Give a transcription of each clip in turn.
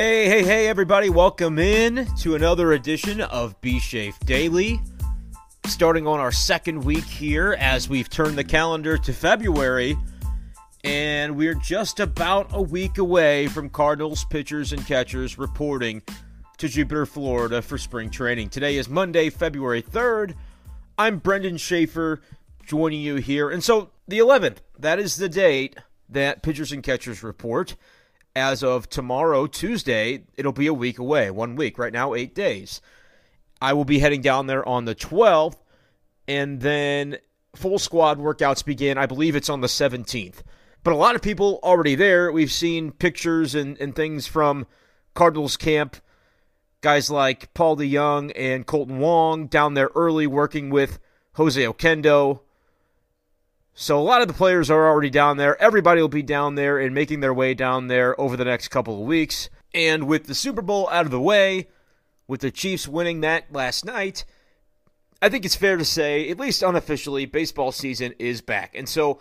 Hey, hey, hey, everybody, welcome in to another edition of B Shafe Daily. Starting on our second week here as we've turned the calendar to February, and we're just about a week away from Cardinals pitchers and catchers reporting to Jupiter, Florida for spring training. Today is Monday, February 3rd. I'm Brendan Schaefer joining you here. And so the 11th, that is the date that pitchers and catchers report as of tomorrow, Tuesday, it'll be a week away, one week. Right now, eight days. I will be heading down there on the 12th, and then full squad workouts begin. I believe it's on the 17th. But a lot of people already there. We've seen pictures and, and things from Cardinals camp. Guys like Paul DeJong and Kolten Wong down there early working with Jose Oquendo, so a lot of the players are already down there. Everybody will be down there and making their way down there over the next couple of weeks. And with the Super Bowl out of the way, with the Chiefs winning that last night, I think it's fair to say, at least unofficially, baseball season is back. And so,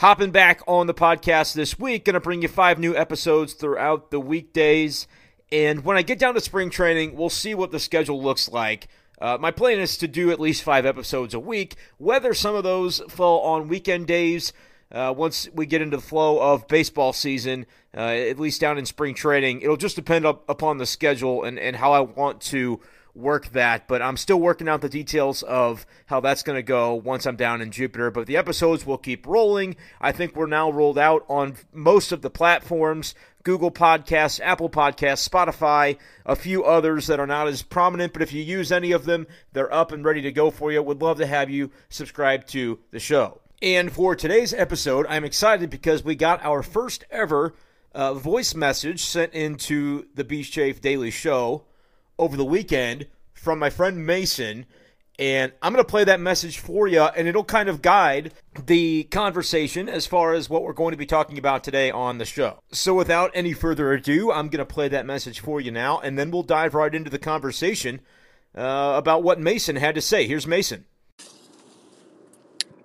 hopping back on the podcast this week, going to bring you five new episodes throughout the weekdays. And when I get down to spring training, we'll see what the schedule looks like uh, my plan is to do at least five episodes a week. Whether some of those fall on weekend days, uh, once we get into the flow of baseball season, uh, at least down in spring training, it'll just depend up, upon the schedule and, and how I want to work that. But I'm still working out the details of how that's going to go once I'm down in Jupiter. But the episodes will keep rolling. I think we're now rolled out on most of the platforms. Google Podcasts, Apple Podcasts, Spotify, a few others that are not as prominent, but if you use any of them, they're up and ready to go for you. Would love to have you subscribe to the show. And for today's episode, I'm excited because we got our first ever uh, voice message sent into the B Shafe Daily Show over the weekend from my friend Mason. And I'm going to play that message for you, and it'll kind of guide the conversation as far as what we're going to be talking about today on the show. So, without any further ado, I'm going to play that message for you now, and then we'll dive right into the conversation uh, about what Mason had to say. Here's Mason.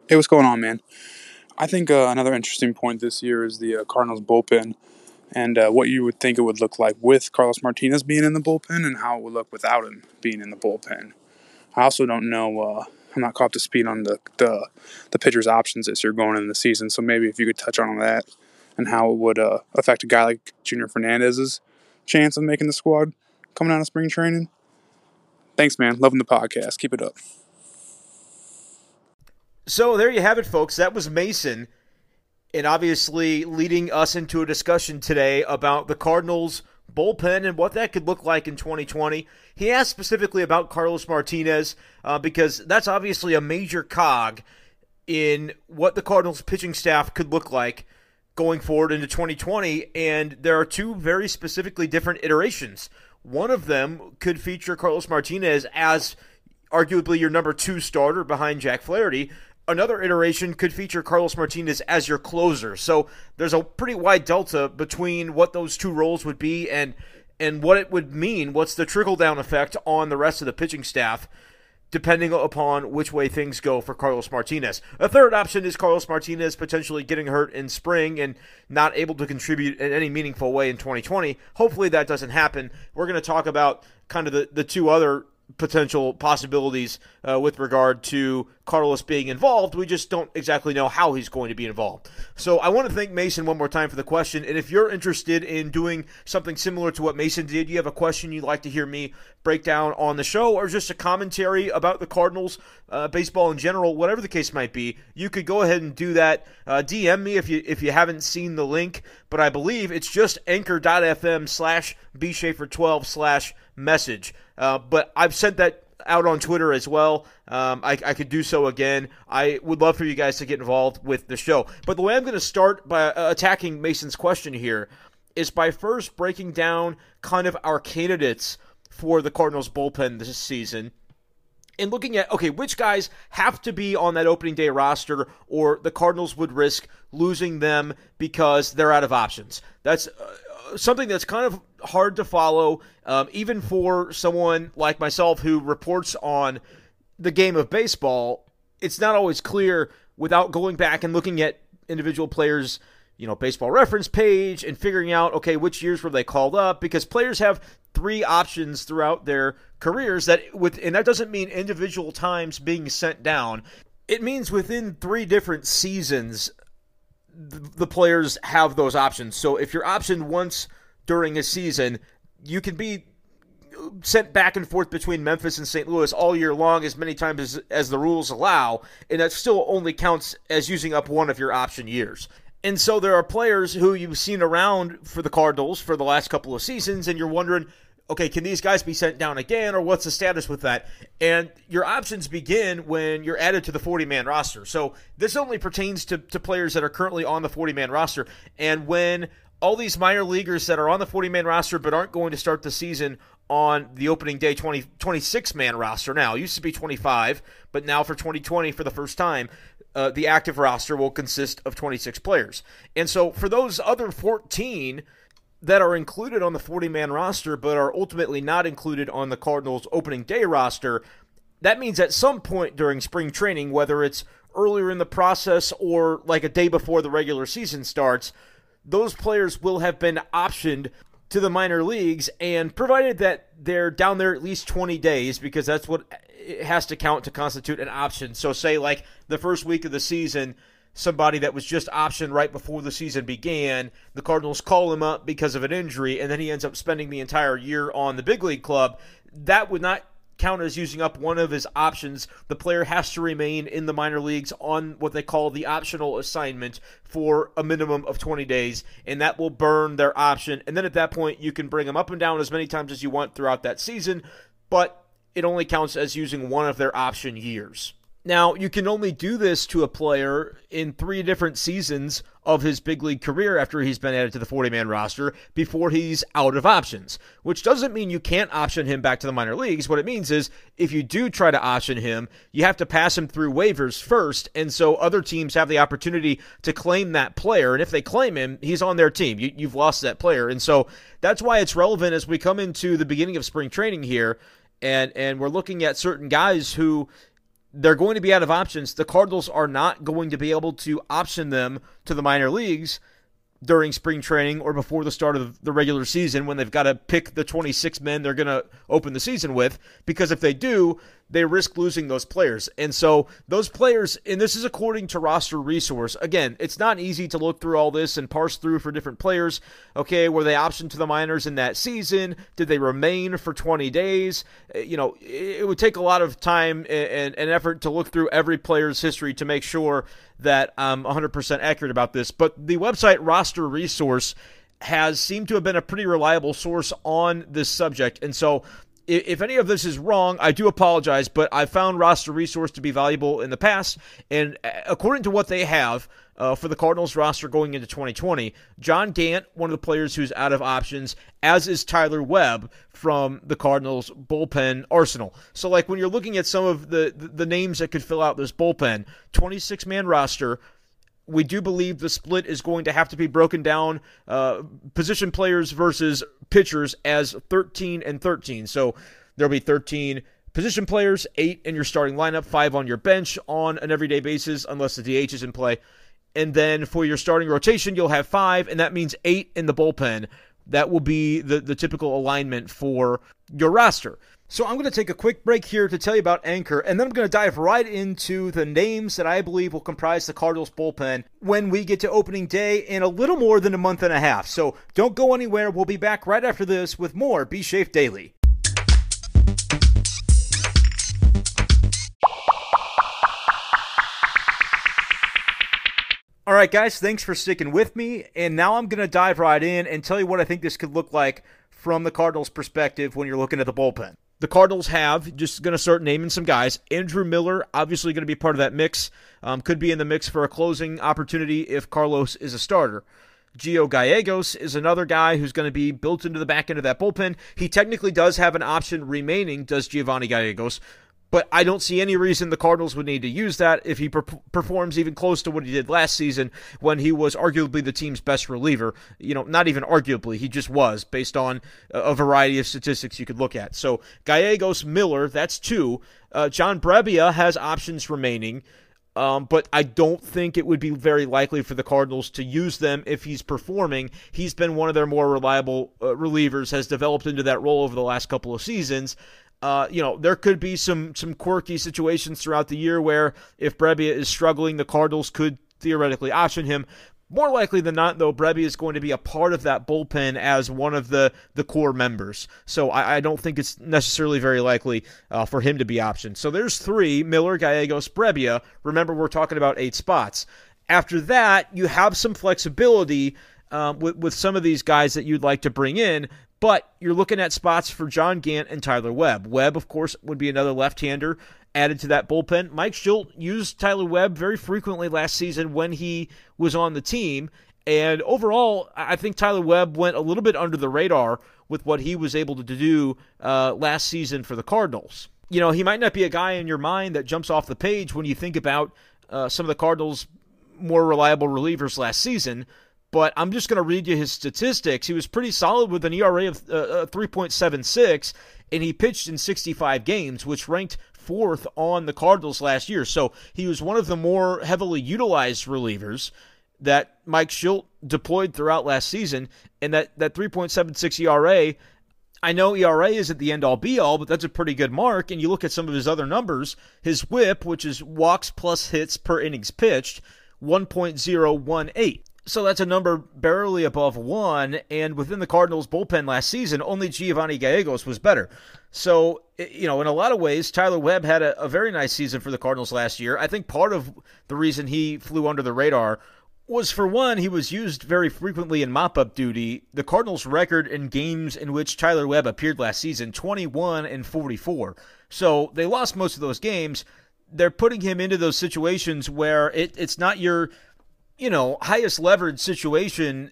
Hey, what's going on, man? I think uh, another interesting point this year is the uh, Cardinals bullpen and uh, what you would think it would look like with Carlos Martinez being in the bullpen and how it would look without him being in the bullpen. I also don't know. Uh, I'm not caught up to speed on the, the the pitcher's options this year going into the season. So maybe if you could touch on that and how it would uh, affect a guy like Junior Fernandez's chance of making the squad coming out of spring training. Thanks, man. Loving the podcast. Keep it up. So there you have it, folks. That was Mason, and obviously leading us into a discussion today about the Cardinals' bullpen and what that could look like in 2020. He asked specifically about Carlos Martinez uh, because that's obviously a major cog in what the Cardinals pitching staff could look like going forward into 2020. And there are two very specifically different iterations. One of them could feature Carlos Martinez as arguably your number two starter behind Jack Flaherty another iteration could feature Carlos Martinez as your closer. So there's a pretty wide delta between what those two roles would be and and what it would mean. What's the trickle down effect on the rest of the pitching staff? Depending upon which way things go for Carlos Martinez. A third option is Carlos Martinez potentially getting hurt in spring and not able to contribute in any meaningful way in 2020. Hopefully that doesn't happen. We're going to talk about kind of the, the two other potential possibilities uh, with regard to Carlos being involved. We just don't exactly know how he's going to be involved. So I want to thank Mason one more time for the question. And if you're interested in doing something similar to what Mason did, you have a question you'd like to hear me break down on the show, or just a commentary about the Cardinals, uh, baseball in general, whatever the case might be, you could go ahead and do that. Uh, DM me if you if you haven't seen the link, but I believe it's just anchor.fm slash bshafer12 slash message. Uh, but I've sent that out on Twitter as well. Um, I, I, could do so again. I would love for you guys to get involved with the show. But the way I'm going to start by uh, attacking Mason's question here is by first breaking down kind of our candidates for the Cardinals bullpen this season. And looking at, okay, which guys have to be on that opening day roster, or the Cardinals would risk losing them because they're out of options. That's uh, something that's kind of hard to follow, um, even for someone like myself who reports on the game of baseball. It's not always clear without going back and looking at individual players' you know, baseball reference page and figuring out, okay, which years were they called up because players have three options throughout their careers that with and that doesn't mean individual times being sent down. It means within three different seasons the players have those options. So if you're optioned once during a season, you can be sent back and forth between Memphis and St. Louis all year long as many times as, as the rules allow, and that still only counts as using up one of your option years. And so there are players who you've seen around for the Cardinals for the last couple of seasons, and you're wondering, okay, can these guys be sent down again, or what's the status with that? And your options begin when you're added to the 40 man roster. So this only pertains to, to players that are currently on the 40 man roster. And when all these minor leaguers that are on the 40 man roster but aren't going to start the season on the opening day 20, 26 man roster now. It used to be 25, but now for 2020, for the first time, uh, the active roster will consist of 26 players. And so for those other 14 that are included on the 40 man roster but are ultimately not included on the Cardinals opening day roster, that means at some point during spring training, whether it's earlier in the process or like a day before the regular season starts, those players will have been optioned to the minor leagues, and provided that they're down there at least 20 days, because that's what it has to count to constitute an option. So, say, like the first week of the season, somebody that was just optioned right before the season began, the Cardinals call him up because of an injury, and then he ends up spending the entire year on the big league club. That would not count as using up one of his options. The player has to remain in the minor leagues on what they call the optional assignment for a minimum of 20 days, and that will burn their option. And then at that point, you can bring them up and down as many times as you want throughout that season, but it only counts as using one of their option years. Now, you can only do this to a player in three different seasons of his big league career after he's been added to the 40 man roster before he's out of options, which doesn't mean you can't option him back to the minor leagues. What it means is if you do try to option him, you have to pass him through waivers first. And so other teams have the opportunity to claim that player. And if they claim him, he's on their team. You, you've lost that player. And so that's why it's relevant as we come into the beginning of spring training here. And, and we're looking at certain guys who they're going to be out of options. The Cardinals are not going to be able to option them to the minor leagues during spring training or before the start of the regular season when they've got to pick the 26 men they're going to open the season with because if they do they risk losing those players. And so those players and this is according to roster resource again it's not easy to look through all this and parse through for different players. Okay were they optioned to the minors in that season? Did they remain for 20 days? Eh, you know it would take a lot of time and, and effort to look through every player's history to make sure that I'm 100% accurate about this, but the website roster resource has seemed to have been a pretty reliable source on this subject. And so if any of this is wrong, I do apologize, but I found roster resource to be valuable in the past. And uh, according to what they have, uh, for the Cardinals roster going into 2020. John Gant, one of the players who's out of options, as is Tyler Webb from the Cardinals bullpen arsenal. So, like when you're looking at some of the the names that could fill out this bullpen, 26 man roster. We do believe the split is going to have to be broken down, uh, position players versus pitchers, as 13 and 13. So there'll be 13 position players, eight in your starting lineup, five on your bench on an everyday basis, unless the DH is in play. And then for your starting rotation, you'll have five, and that means eight in the bullpen. That will be the, the typical alignment for your roster. So I'm going to take a quick break here to tell you about Anchor, and then I'm going to dive right into the names that I believe will comprise the Cardinals bullpen when we get to opening day in a little more than a month and a half. So don't go anywhere. We'll be back right after this with more B Shafe Daily. All right, guys, thanks for sticking with me. And now I'm going to dive right in and tell you what I think this could look like from the Cardinals' perspective when you're looking at the bullpen. The Cardinals have, just going to start naming some guys. Andrew Miller, obviously going to be part of that mix. Um, could be in the mix for a closing opportunity if Carlos is a starter. Gio Gallegos is another guy who's going to be built into the back end of that bullpen. He technically does have an option remaining, does Giovanni Gallegos, but I don't see any reason the Cardinals would need to use that if he per- performs even close to what he did last season when he was arguably the team's best reliever. You know, not even arguably, he just was based on a variety of statistics you could look at. So Gallegos, Miller, that's two. Uh, John Brebbia has options remaining. Um, but I don't think it would be very likely for the Cardinals to use them if he's performing. He's been one of their more reliable uh, relievers, has developed into that role over the last couple of seasons. Uh, you know, there could be some some quirky situations throughout the year where if Brebbia is struggling, the Cardinals could theoretically option him. More likely than not, though, Brebbia is going to be a part of that bullpen as one of the, the core members. So I, I don't think it's necessarily very likely uh, for him to be optioned. So there's three Miller, Gallegos, Brebbia. Remember, we're talking about eight spots. After that, you have some flexibility um, with, with some of these guys that you'd like to bring in, but you're looking at spots for John Gant and Tyler Webb. Webb, of course, would be another left hander added to that bullpen. Mike Shildt used Tyler Webb very frequently last season when he was on the team. And overall, I think Tyler Webb went a little bit under the radar with what he was able to do uh, last season for the Cardinals. You know, he might not be a guy in your mind that jumps off the page when you think about uh, some of the Cardinals' more reliable relievers last season, but I'm just going to read you his statistics. He was pretty solid with an ERA of uh, uh 3.76, and he pitched in 65 games, which ranked fourth on the Cardinals last year. So he was one of the more heavily utilized relievers that Mike Shildt deployed throughout last season. And that, that 3.76 ERA, I know ERA isn't the end all be all, but that's a pretty good mark. And you look at some of his other numbers, his whip, which is walks plus hits per innings pitched, 1.018. So that's a number barely above one. And within the Cardinals' bullpen last season, only Giovanni Gallegos was better. So, you know, in a lot of ways, Tyler Webb had a, a very nice season for the Cardinals last year. I think part of the reason he flew under the radar was for one, he was used very frequently in mop up duty. The Cardinals' record in games in which Tyler Webb appeared last season 21 and 44. So they lost most of those games. They're putting him into those situations where it, it's not your you know, highest leverage situation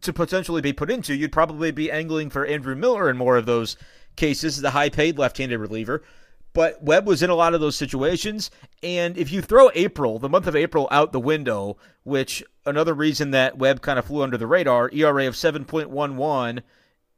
to potentially be put into, you'd probably be angling for Andrew Miller in more of those cases, the high paid left handed reliever. But Webb was in a lot of those situations. And if you throw April, the month of April, out the window, which another reason that Webb kind of flew under the radar, ERA of 7.11,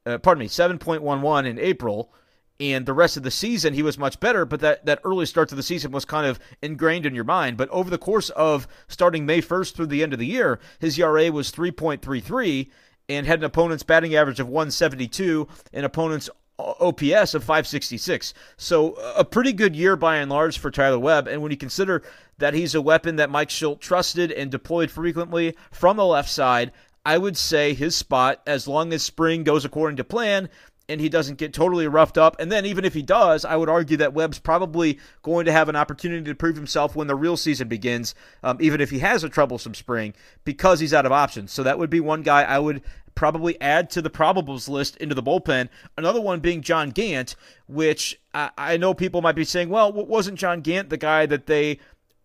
uh, pardon me, 7.11 in April, and the rest of the season he was much better but that, that early start to the season was kind of ingrained in your mind but over the course of starting may 1st through the end of the year his era was 3.33 and had an opponent's batting average of 172 and opponent's OPS of 566. So a pretty good year by and large for Tyler Webb. And when you consider that he's a weapon that Mike Shildt trusted and deployed frequently from the left side, I would say his spot, as long as spring goes according to plan, and he doesn't get totally roughed up. And then even if he does, I would argue that Webb's probably going to have an opportunity to prove himself when the real season begins, um, even if he has a troublesome spring, because he's out of options. So that would be one guy I would probably add to the probables list into the bullpen. Another one being John Gant, which I, I know people might be saying, well, wasn't John Gant the guy that they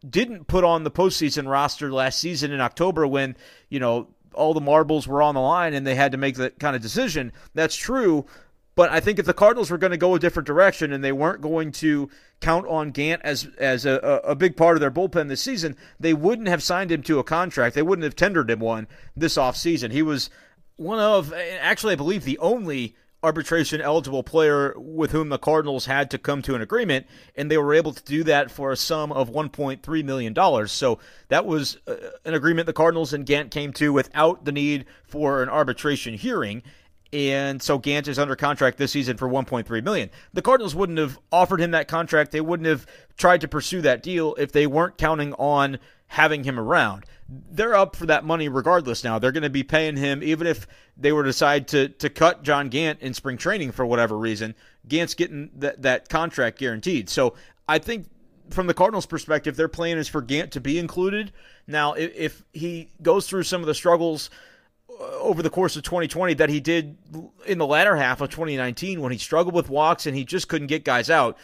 didn't put on the postseason roster last season in October when, you know, all the marbles were on the line and they had to make that kind of decision. That's true, but I think if the Cardinals were going to go a different direction and they weren't going to count on Gant as as a, a big part of their bullpen this season, they wouldn't have signed him to a contract. They wouldn't have tendered him one this offseason. He was one of, actually, I believe the only arbitration eligible player with whom the Cardinals had to come to an agreement, and they were able to do that for a sum of $1.3 million. So that was uh, an agreement the Cardinals and Gant came to without the need for an arbitration hearing and so Gant is under contract this season for 1.3 million. The Cardinals wouldn't have offered him that contract. They wouldn't have tried to pursue that deal if they weren't counting on having him around. They're up for that money regardless now. They're going to be paying him even if they were to decide to to cut John Gant in spring training for whatever reason. Gant's getting that that contract guaranteed. So I think from the Cardinals' perspective, their plan is for Gant to be included. Now, if, if he goes through some of the struggles over the course of 2020 that he did in the latter half of 2019 when he struggled with walks and he just couldn't get guys out.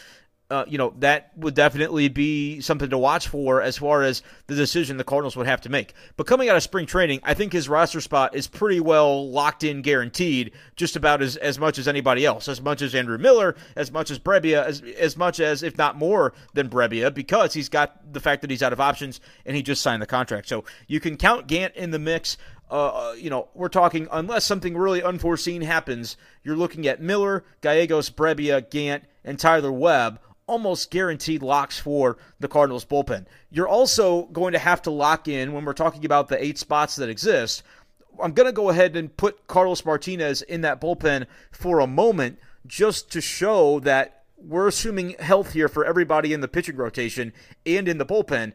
Uh, you know, that would definitely be something to watch for as far as the decision the Cardinals would have to make. But coming out of spring training, I think his roster spot is pretty well locked in, guaranteed, just about as, as much as anybody else, as much as Andrew Miller, as much as Brebbia, as, as much as, if not more than Brebbia, because he's got the fact that he's out of options and he just signed the contract. So you can count Gant in the mix. Uh, uh, you know, we're talking unless something really unforeseen happens, you're looking at Miller, Gallegos, Brebbia, Gant, and Tyler Webb almost guaranteed locks for the Cardinals bullpen. You're also going to have to lock in when we're talking about the eight spots that exist. I'm going to go ahead and put Carlos Martinez in that bullpen for a moment just to show that we're assuming health here for everybody in the pitching rotation and in the bullpen.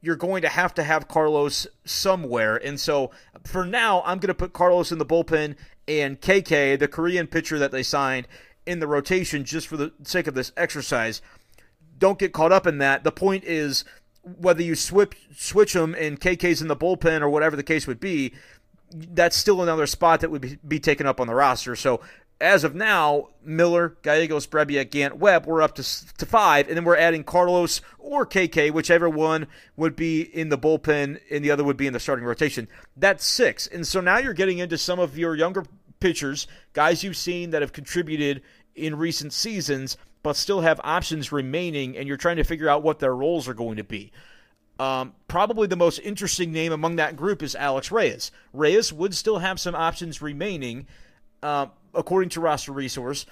You're going to have to have Carlos somewhere. And so for now, I'm going to put Carlos in the bullpen and KK, the Korean pitcher that they signed, in the rotation just for the sake of this exercise. Don't get caught up in that. The point is whether you switch switch them and KK's in the bullpen or whatever the case would be, that's still another spot that would be, be taken up on the roster. So as of now, Miller, Gallegos, Brebbia, Gant, Webb, we're up to, to five, and then we're adding Carlos or KK, whichever one would be in the bullpen and the other would be in the starting rotation. That's six. And so now you're getting into some of your younger pitchers, guys you've seen that have contributed in recent seasons, but still have options remaining, and you're trying to figure out what their roles are going to be. Um, probably the most interesting name among that group is Alex Reyes. Reyes would still have some options remaining, uh, according to roster resource,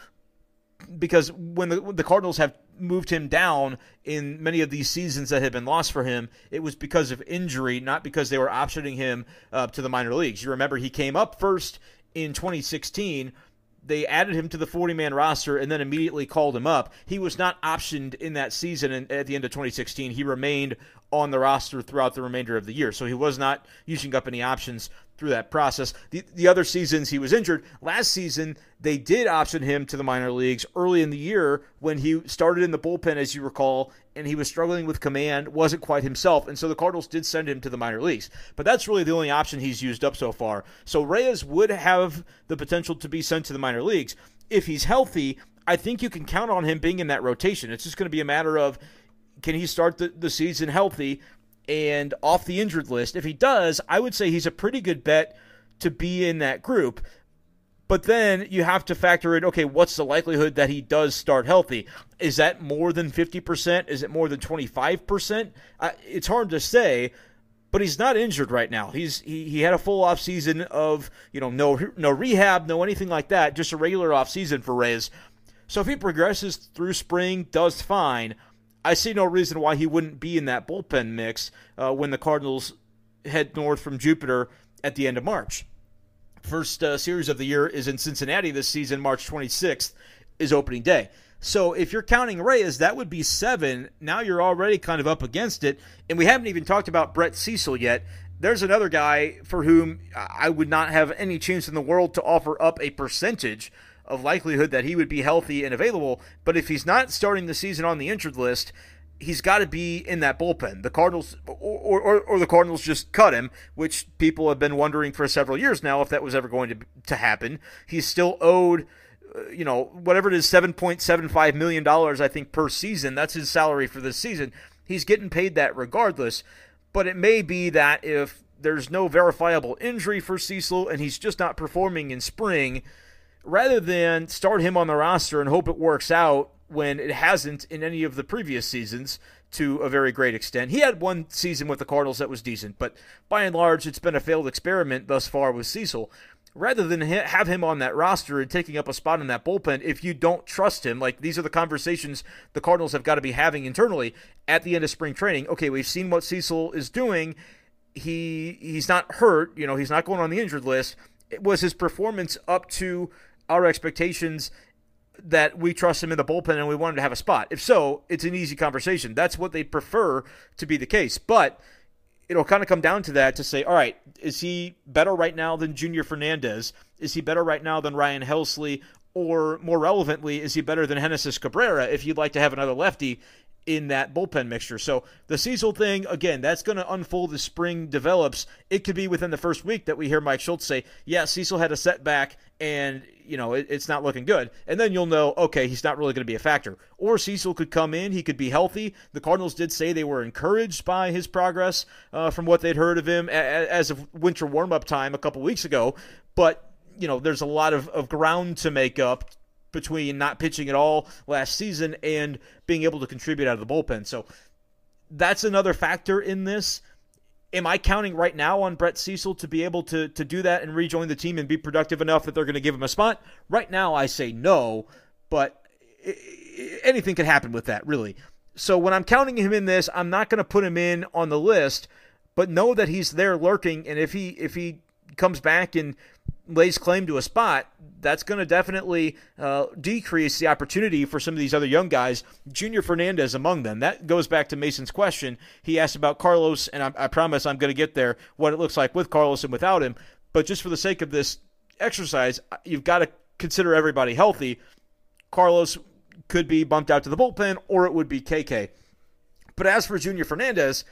because when the, when the Cardinals have moved him down in many of these seasons that had been lost for him, it was because of injury, not because they were optioning him uh, to the minor leagues. You remember he came up first in 2016 they added him to the 40 man roster and then immediately called him up. He was not optioned in that season and at the end of 2016. He remained on the roster throughout the remainder of the year. So he was not using up any options through that process. The, the other seasons he was injured. Last season, they did option him to the minor leagues early in the year when he started in the bullpen, as you recall, and he was struggling with command, wasn't quite himself. And so the Cardinals did send him to the minor leagues. But that's really the only option he's used up so far. So Reyes would have the potential to be sent to the minor leagues. If he's healthy, I think you can count on him being in that rotation. It's just going to be a matter of can he start the, the season healthy and off the injured list? If he does, I would say he's a pretty good bet to be in that group. But then you have to factor in okay, what's the likelihood that he does start healthy? Is that more than 50%? Is it more than 25%? Uh, it's hard to say, but he's not injured right now. He's he, he had a full off season of, you know, no no rehab, no anything like that, just a regular off season for Reyes. So if he progresses through spring, does fine, I see no reason why he wouldn't be in that bullpen mix uh, when the Cardinals head north from Jupiter at the end of March. First uh, series of the year is in Cincinnati this season. March 26th is opening day. So if you're counting Reyes, that would be seven. Now you're already kind of up against it. And we haven't even talked about Brett Cecil yet. There's another guy for whom I would not have any chance in the world to offer up a percentage of likelihood that he would be healthy and available. But if he's not starting the season on the injured list, he's got to be in that bullpen. The Cardinals, or, or, or the Cardinals just cut him, which people have been wondering for several years now if that was ever going to to happen. He's still owed, uh, you know, whatever it is, seven point seven five million dollars, I think, per season. That's his salary for this season. He's getting paid that regardless. But it may be that if there's no verifiable injury for Cecil and he's just not performing in spring rather than start him on the roster and hope it works out when it hasn't in any of the previous seasons to a very great extent. He had one season with the Cardinals that was decent, but by and large, it's been a failed experiment thus far with Cecil. Rather than have him on that roster and taking up a spot in that bullpen, if you don't trust him, like these are the conversations the Cardinals have got to be having internally at the end of spring training. Okay, we've seen what Cecil is doing. He he's not hurt, you know, he's not going on the injured list. It was his performance up to our expectations that we trust him in the bullpen and we want him to have a spot. If so, it's an easy conversation. That's what they prefer to be the case. But it'll kind of come down to that to say, all right, is he better right now than Junior Fernandez? Is he better right now than Ryan Helsley? Or more relevantly, is he better than Genesis Cabrera if you'd like to have another lefty in that bullpen mixture. So the Cecil thing, again, that's going to unfold as spring develops. It could be within the first week that we hear Mike Shildt say, yeah, Cecil had a setback and, you know, it, it's not looking good. And then you'll know, okay, he's not really going to be a factor. Or Cecil could come in, he could be healthy. The Cardinals did say they were encouraged by his progress uh, from what they'd heard of him as of winter warm-up time a couple weeks ago. But, you know, there's a lot of, of ground to make up between not pitching at all last season and being able to contribute out of the bullpen. So that's another factor in this. Am I counting right now on Brett Cecil to be able to to do that and rejoin the team and be productive enough that they're going to give him a spot? Right now, I say no, but anything could happen with that, really. So when I'm counting him in this, I'm not going to put him in on the list, but know that he's there lurking. And if he if he comes back and lays claim to a spot, that's going to definitely uh, decrease the opportunity for some of these other young guys. Junior Fernandez among them. That goes back to Mason's question. He asked about Carlos, and I, I promise I'm going to get there. What it looks like with Carlos and without him. But just for the sake of this exercise, you've got to consider everybody healthy. Carlos could be bumped out to the bullpen, or it would be KK. But as for Junior Fernandez,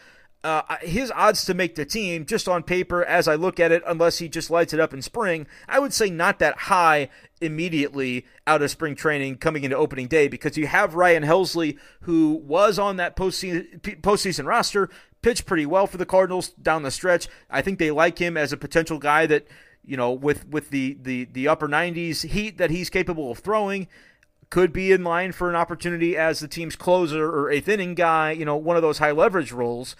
uh, his odds to make the team, just on paper, as I look at it, unless he just lights it up in spring, I would say not that high immediately out of spring training coming into opening day because you have Ryan Helsley, who was on that postseason, postseason roster, pitched pretty well for the Cardinals down the stretch. I think they like him as a potential guy that, you know, with, with the, the, the upper 90s heat that he's capable of throwing could be in line for an opportunity as the team's closer or eighth inning guy, you know, one of those high leverage roles.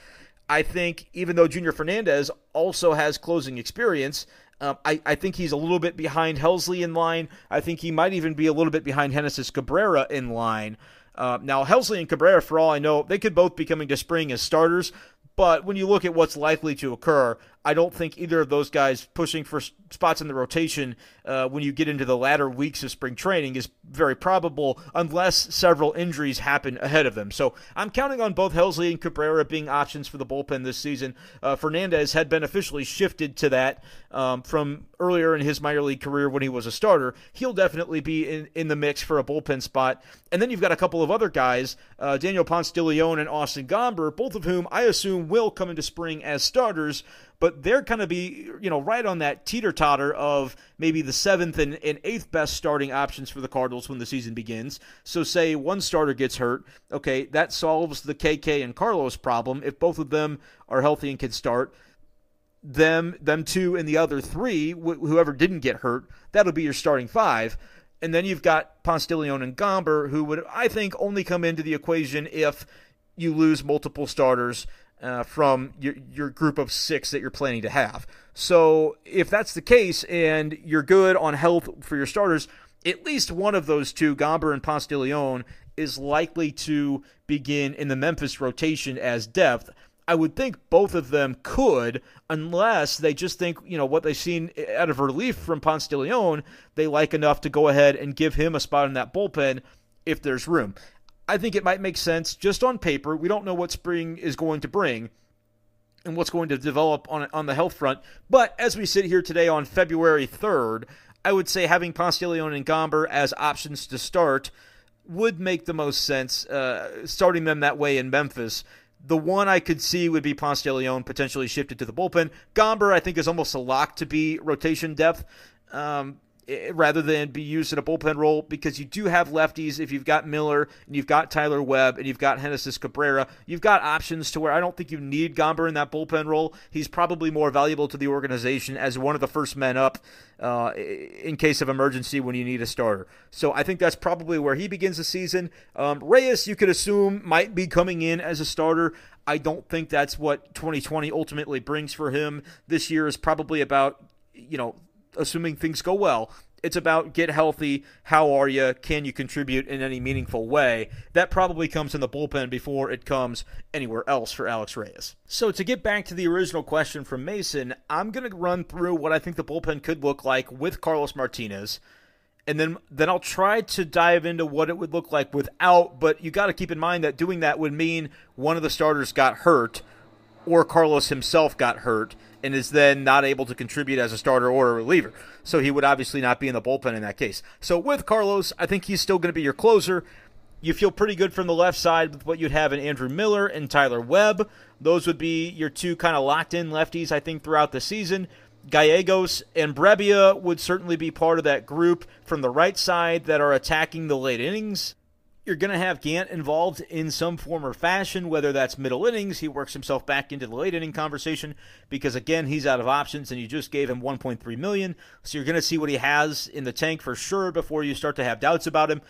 I think even though Junior Fernandez also has closing experience, um, I, I, think he's a little bit behind Helsley in line. I think he might even be a little bit behind Genesis Cabrera in line. Uh, now, Helsley and Cabrera, for all I know, they could both be coming to spring as starters, but when you look at what's likely to occur, I don't think either of those guys pushing for spots in the rotation uh, when you get into the latter weeks of spring training is very probable unless several injuries happen ahead of them. So I'm counting on both Helsley and Cabrera being options for the bullpen this season. Uh, Fernandez had been officially shifted to that um, from earlier in his minor league career when he was a starter. He'll definitely be in, in the mix for a bullpen spot. And then you've got a couple of other guys, uh, Daniel Ponce de Leon and Austin Gomber, both of whom I assume will come into spring as starters but they're going to be, you know, right on that teeter totter of maybe the seventh and, and eighth best starting options for the Cardinals when the season begins. So, say one starter gets hurt, okay, that solves the KK and Carlos problem. If both of them are healthy and can start, them, them two, and the other three, wh- whoever didn't get hurt, that'll be your starting five. And then you've got Ponce and Gomber, who would, I think, only come into the equation if you lose multiple starters uh, from your, your group of six that you're planning to have. So if that's the case and you're good on health for your starters, at least one of those two, Gomber and Ponce de Leon, is likely to begin in the Memphis rotation as depth. I would think both of them could, unless they just think, you know, what they've seen out of relief from Ponce de Leon, they like enough to go ahead and give him a spot in that bullpen if there's room. I think it might make sense just on paper. We don't know what spring is going to bring and what's going to develop on on the health front. But as we sit here today on February 3rd, I would say having Leon and Gomber as options to start would make the most sense, uh, starting them that way in Memphis. The one I could see would be Ponce de Leon potentially shifted to the bullpen. Gomber, I think, is almost a lock to be rotation depth. Um, rather than be used in a bullpen role because you do have lefties. If you've got Miller and you've got Tyler Webb and you've got Genesis Cabrera, you've got options to where I don't think you need Gomber in that bullpen role. He's probably more valuable to the organization as one of the first men up uh, in case of emergency when you need a starter. So I think that's probably where he begins the season. Um, Reyes, you could assume, might be coming in as a starter. I don't think that's what 2020 ultimately brings for him. This year is probably about you know assuming things go well. It's about get healthy. How are you? Can you contribute in any meaningful way? That probably comes in the bullpen before it comes anywhere else for Alex Reyes. So, to get back to the original question from Mason, I'm going to run through what I think the bullpen could look like with Carlos Martinez and then then I'll try to dive into what it would look like without. But you got to keep in mind that doing that would mean one of the starters got hurt, or Carlos himself got hurt, and is then not able to contribute as a starter or a reliever. So he would obviously not be in the bullpen in that case. So with Carlos, I think he's still going to be your closer. You feel pretty good from the left side with what you'd have in Andrew Miller and Tyler Webb. Those would be your two kind of locked in lefties, I think, throughout the season. Gallegos and Brebbia would certainly be part of that group from the right side that are attacking the late innings you're going to have Gant involved in some form or fashion, whether that's middle innings. He works himself back into the late inning conversation because again he's out of options, and you just gave him 1.3 million, so you're going to see what he has in the tank for sure before you start to have doubts about him.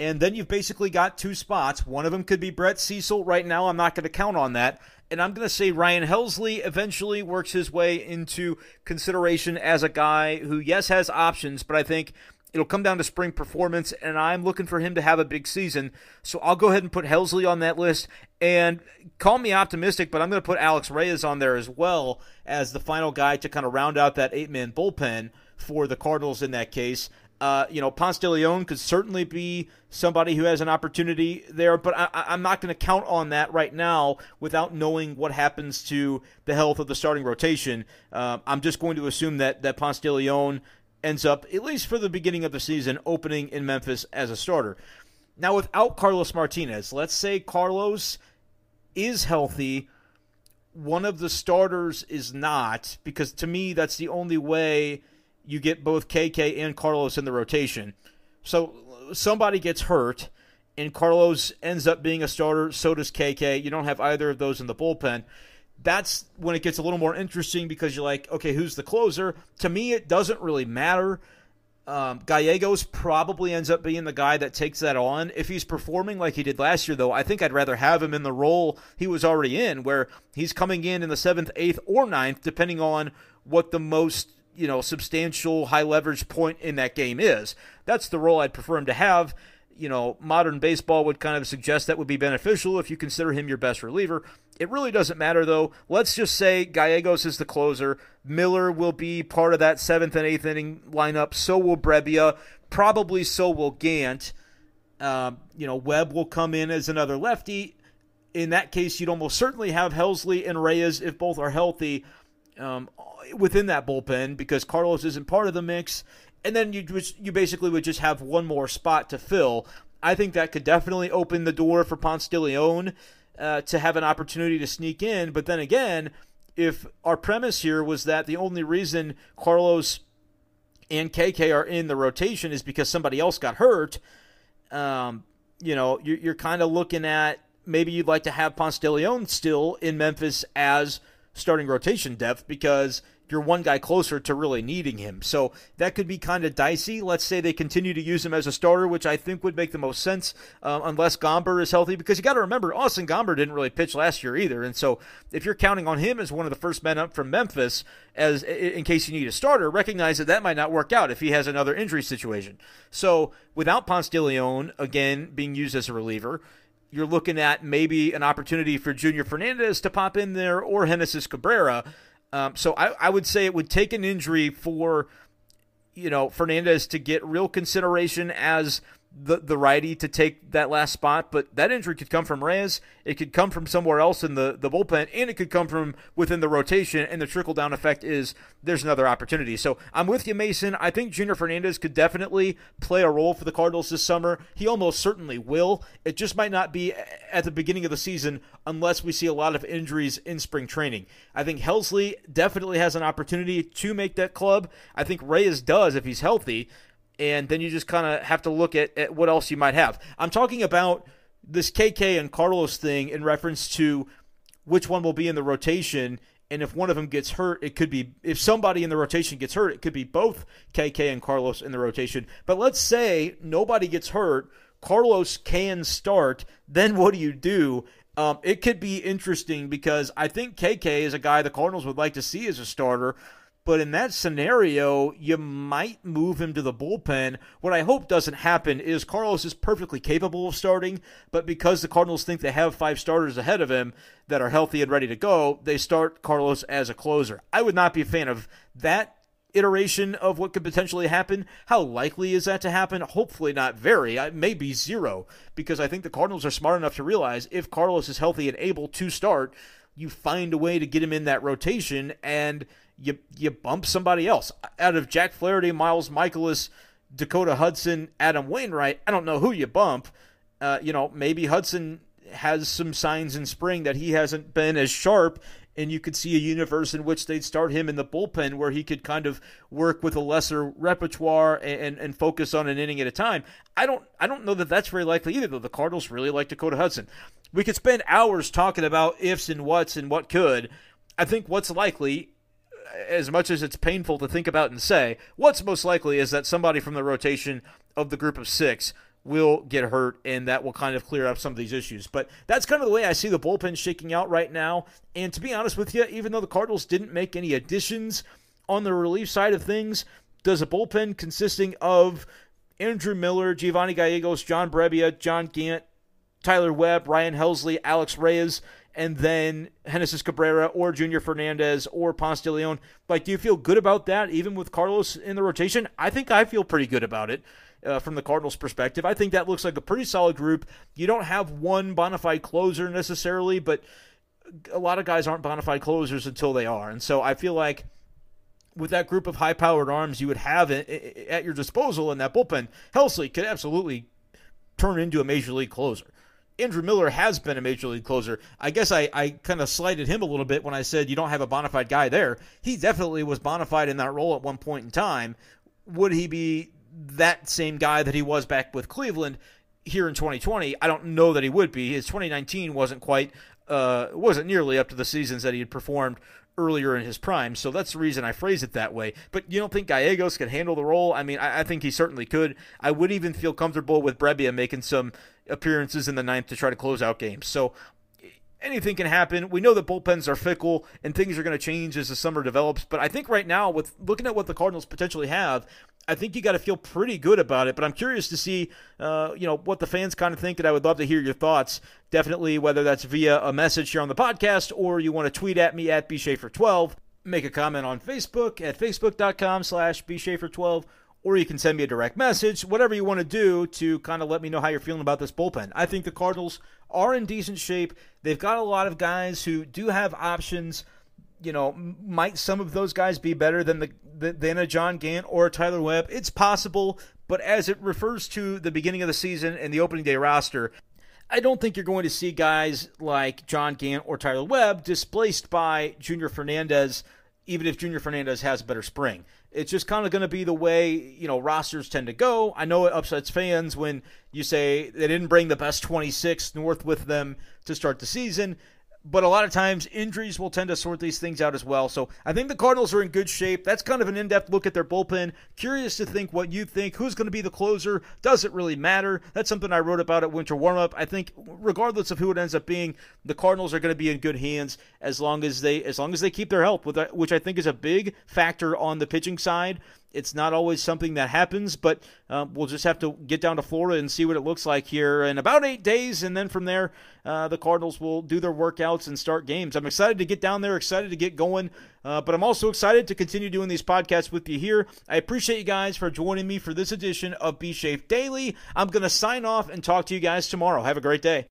And then you've basically got two spots. One of them could be Brett Cecil. Right now, I'm not going to count on that. And I'm going to say Ryan Helsley eventually works his way into consideration as a guy who, yes, has options, but I think It'll come down to spring performance, and I'm looking for him to have a big season. So I'll go ahead and put Helsley on that list. And call me optimistic, but I'm going to put Alex Reyes on there as well as the final guy to kind of round out that eight man bullpen for the Cardinals in that case. Uh, you know, Ponce de Leon could certainly be somebody who has an opportunity there, but I, am not going to count on that right now without knowing what happens to the health of the starting rotation. Uh, I'm just going to assume that that Ponce de Leon ends up, at least for the beginning of the season, opening in Memphis as a starter. Now, without Carlos Martinez, let's say Carlos is healthy, one of the starters is not, because to me, that's the only way you get both KK and Carlos in the rotation. So somebody gets hurt, and Carlos ends up being a starter, so does KK. You don't have either of those in the bullpen that's when it gets a little more interesting because you're like, okay, who's the closer? To me, it doesn't really matter. Um, Gallegos probably ends up being the guy that takes that on. If he's performing like he did last year, though, I think I'd rather have him in the role he was already in, where he's coming in in the seventh, eighth, or ninth, depending on what the most you know substantial high leverage point in that game is. That's the role I'd prefer him to have you know, modern baseball would kind of suggest that would be beneficial if you consider him your best reliever. It really doesn't matter, though. Let's just say Gallegos is the closer. Miller will be part of that seventh and eighth inning lineup. So will Brebbia. Probably so will Gant. Um, you know, Webb will come in as another lefty. In that case, you'd almost certainly have Helsley and Reyes, if both are healthy, um, within that bullpen because Carlos isn't part of the mix and then you you basically would just have one more spot to fill. I think that could definitely open the door for Ponce de Leon uh, to have an opportunity to sneak in. But then again, if our premise here was that the only reason Carlos and KK are in the rotation is because somebody else got hurt, um, you know, you're, you're kind of looking at maybe you'd like to have Ponce de Leon still in Memphis as starting rotation depth because – you're one guy closer to really needing him. So that could be kind of dicey. Let's say they continue to use him as a starter, which I think would make the most sense uh, unless Gomber is healthy. Because you got to remember, Austin Gomber didn't really pitch last year either. And so if you're counting on him as one of the first men up from Memphis, as in case you need a starter, recognize that that might not work out if he has another injury situation. So without Ponce de Leon again being used as a reliever, you're looking at maybe an opportunity for Junior Fernandez to pop in there or Genesis Cabrera. Um, so I, I would say it would take an injury for, you know, Fernandez to get real consideration as the the righty to take that last spot, but that injury could come from Reyes. It could come from somewhere else in the, the bullpen, and it could come from within the rotation. And the trickle down effect is there's another opportunity. So I'm with you, Mason. I think Junior Fernandez could definitely play a role for the Cardinals this summer. He almost certainly will. It just might not be at the beginning of the season unless we see a lot of injuries in spring training. I think Helsley definitely has an opportunity to make that club. I think Reyes does if he's healthy and then you just kind of have to look at, at what else you might have. I'm talking about this KK and Carlos thing in reference to which one will be in the rotation. And if one of them gets hurt, it could be, if somebody in the rotation gets hurt, it could be both KK and Carlos in the rotation. But let's say nobody gets hurt, Carlos can start, then what do you do? Um, it could be interesting because I think KK is a guy the Cardinals would like to see as a starter. But in that scenario, you might move him to the bullpen. What I hope doesn't happen is Carlos is perfectly capable of starting, but because the Cardinals think they have five starters ahead of him that are healthy and ready to go, they start Carlos as a closer. I would not be a fan of that iteration of what could potentially happen. How likely is that to happen? Hopefully not very. Maybe zero, because I think the Cardinals are smart enough to realize if Carlos is healthy and able to start, you find a way to get him in that rotation and you you bump somebody else out of Jack Flaherty, Miles Mikolas, Dakota Hudson, Adam Wainwright. I don't know who you bump. Uh, you know, maybe Hudson has some signs in spring that he hasn't been as sharp, and you could see a universe in which they'd start him in the bullpen where he could kind of work with a lesser repertoire and, and, and focus on an inning at a time. I don't I don't know that that's very likely either. Though the Cardinals really like Dakota Hudson. We could spend hours talking about ifs and whats and what could. I think what's likely as much as it's painful to think about and say, what's most likely is that somebody from the rotation of the group of six will get hurt, and that will kind of clear up some of these issues. But that's kind of the way I see the bullpen shaking out right now. And to be honest with you, even though the Cardinals didn't make any additions on the relief side of things, does a bullpen consisting of Andrew Miller, Giovanni Gallegos, John Brebbia, John Gant, Tyler Webb, Ryan Helsley, Alex Reyes, and then Genesis Cabrera or Junior Fernandez or Ponce de Leon. Like, do you feel good about that, even with Carlos in the rotation? I think I feel pretty good about it. Uh, from the Cardinals' perspective, I think that looks like a pretty solid group. You don't have one bona fide closer necessarily, but a lot of guys aren't bona fide closers until they are. And so I feel like with that group of high powered arms you would have at your disposal in that bullpen, Helsley could absolutely turn into a major league closer. Andrew Miller has been a major league closer. I guess I, I kind of slighted him a little bit when I said you don't have a bona fide guy there. He definitely was bona fide in that role at one point in time. Would he be that same guy that he was back with Cleveland here in 2020? I don't know that he would be. His 2019 wasn't quite, uh, wasn't nearly up to the seasons that he had performed earlier in his prime. So that's the reason I phrase it that way. But you don't think Gallegos can handle the role? I mean, I, I think he certainly could. I would even feel comfortable with Brebbia making some appearances in the ninth to try to close out games. So anything can happen. We know that bullpens are fickle and things are going to change as the summer develops. But I think right now, with looking at what the Cardinals potentially have, I think you got to feel pretty good about it. But I'm curious to see, uh, you know, what the fans kind of think, and I would love to hear your thoughts. Definitely, whether that's via a message here on the podcast or you want to tweet at me at bschaefer12, make a comment on Facebook at facebook.com slash bschaefer12 or you can send me a direct message, whatever you want to do to kind of let me know how you're feeling about this bullpen. I think the Cardinals are in decent shape. They've got a lot of guys who do have options. You know, might some of those guys be better than the than a John Gant or a Tyler Webb? It's possible, but as it refers to the beginning of the season and the opening day roster, I don't think you're going to see guys like John Gant or Tyler Webb displaced by Junior Fernandez, even if Junior Fernandez has a better spring. It's just kind of going to be the way, you know, rosters tend to go. I know it upsets fans when you say they didn't bring the best 26 north with them to start the season but a lot of times injuries will tend to sort these things out as well. So I think the Cardinals are in good shape. That's kind of an in depth look at their bullpen. Curious to think what you think. Who's going to be the closer? Does it really matter? That's something I wrote about at winter warmup. I think regardless of who it ends up being, the Cardinals are going to be in good hands as long as they as long as they keep their health, which I think is a big factor on the pitching side. It's not always something that happens, but uh, we'll just have to get down to Florida and see what it looks like here in about eight days. And then from there, uh, the Cardinals will do their workouts and start games. I'm excited to get down there, excited to get going, uh, but I'm also excited to continue doing these podcasts with you here. I appreciate you guys for joining me for this edition of B Shafe Daily. I'm going to sign off and talk to you guys tomorrow. Have a great day.